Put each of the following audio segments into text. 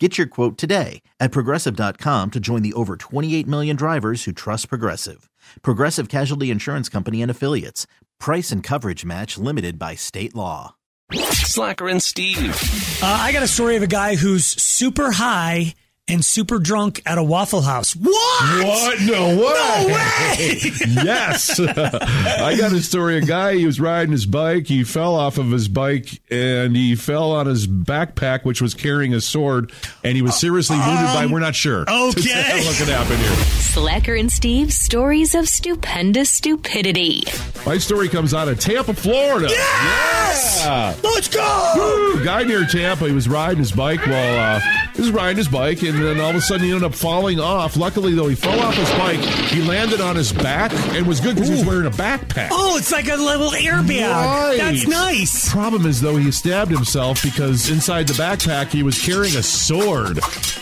Get your quote today at progressive.com to join the over 28 million drivers who trust Progressive. Progressive Casualty Insurance Company and Affiliates. Price and coverage match limited by state law. Slacker and Steve. Uh, I got a story of a guy who's super high and super drunk at a Waffle House. What? What? No way. No way. yes. I got a story. A guy, he was riding his bike. He fell off of his bike and he fell on his backpack, which was carrying a sword, and he was seriously wounded by, we're not sure. okay. what could happen here. Slacker and Steve's stories of stupendous stupidity. My story comes out of Tampa, Florida. Yes! Yeah. Let's go. Woo! Guy near Tampa, he was riding his bike while uh, he was riding his bike, and then all of a sudden he ended up falling off. Luckily, though, he fell off his bike. He landed on his back and was good because he was wearing a backpack. Oh, it's like a little airbag. Right. That's nice. Problem is, though, he stabbed himself because inside the backpack he was carrying a sword.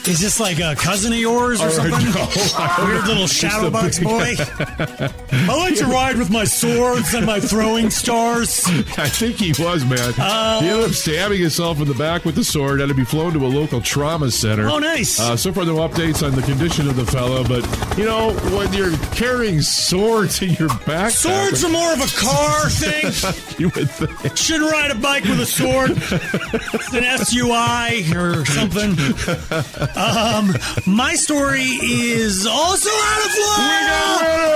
Is this like a cousin of yours or, Or- something? no, Weird little Just shadow box big- boy. I like to ride with my swords and my throwing stars. I think he was, man. he ended up uh, stabbing himself in the back with the sword. Had to be flown to a local trauma center. Oh, nice. Uh, so far, no updates on the condition of the fellow, but you know, when you're carrying swords in your back, Swords are more of a car thing. you would think. Shouldn't ride a bike with a sword. It's an SUI or something. Um, my story is also out of Florida.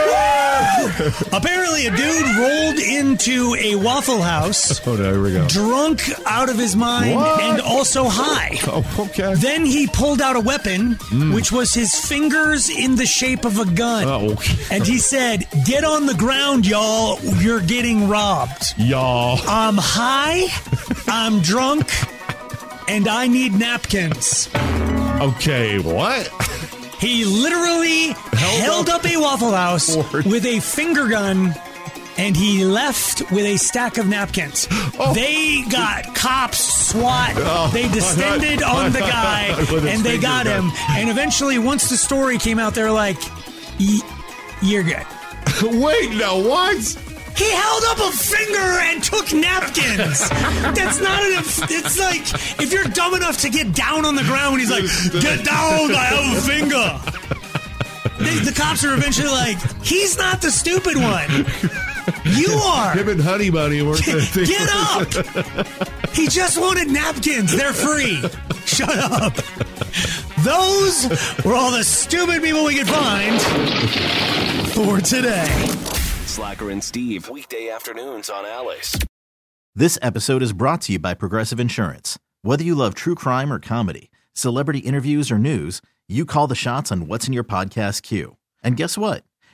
Apparently, a dude rolled into a Waffle House, Oh, there we go. drunk out of his mind What? and also high. Oh, okay. Then he pulled out a weapon, mm. which was his fingers in the shape of a gun. Oh. And he said, Get on the ground, y'all. You're getting robbed. Y'all. I'm high, I'm drunk, and I need napkins. Okay, what? He literally held, up, a Waffle House Lord. with a finger gun. And he left with a stack of napkins. Oh. They got cops, SWAT. Oh, they descended not- on the guy, and they got him. And eventually, once the story came out, they're like, "Y- "You're good." Wait, no, what? He held up a finger and took napkins. That's not enough. It's like if you're dumb enough to get down on the ground he's like, "Get down! I have a finger." They, the cops are eventually like, "He's not the stupid one. You are. Him and Honey Bunny weren't Get up! He just wanted napkins. They're free. Shut up." Those were all the stupid people we could find for today. Slacker and Steve. Weekday afternoons on Alice. This episode is brought to you by Progressive Insurance. Whether you love true crime or comedy, celebrity interviews or news, you call the shots on what's in your podcast queue. And guess what?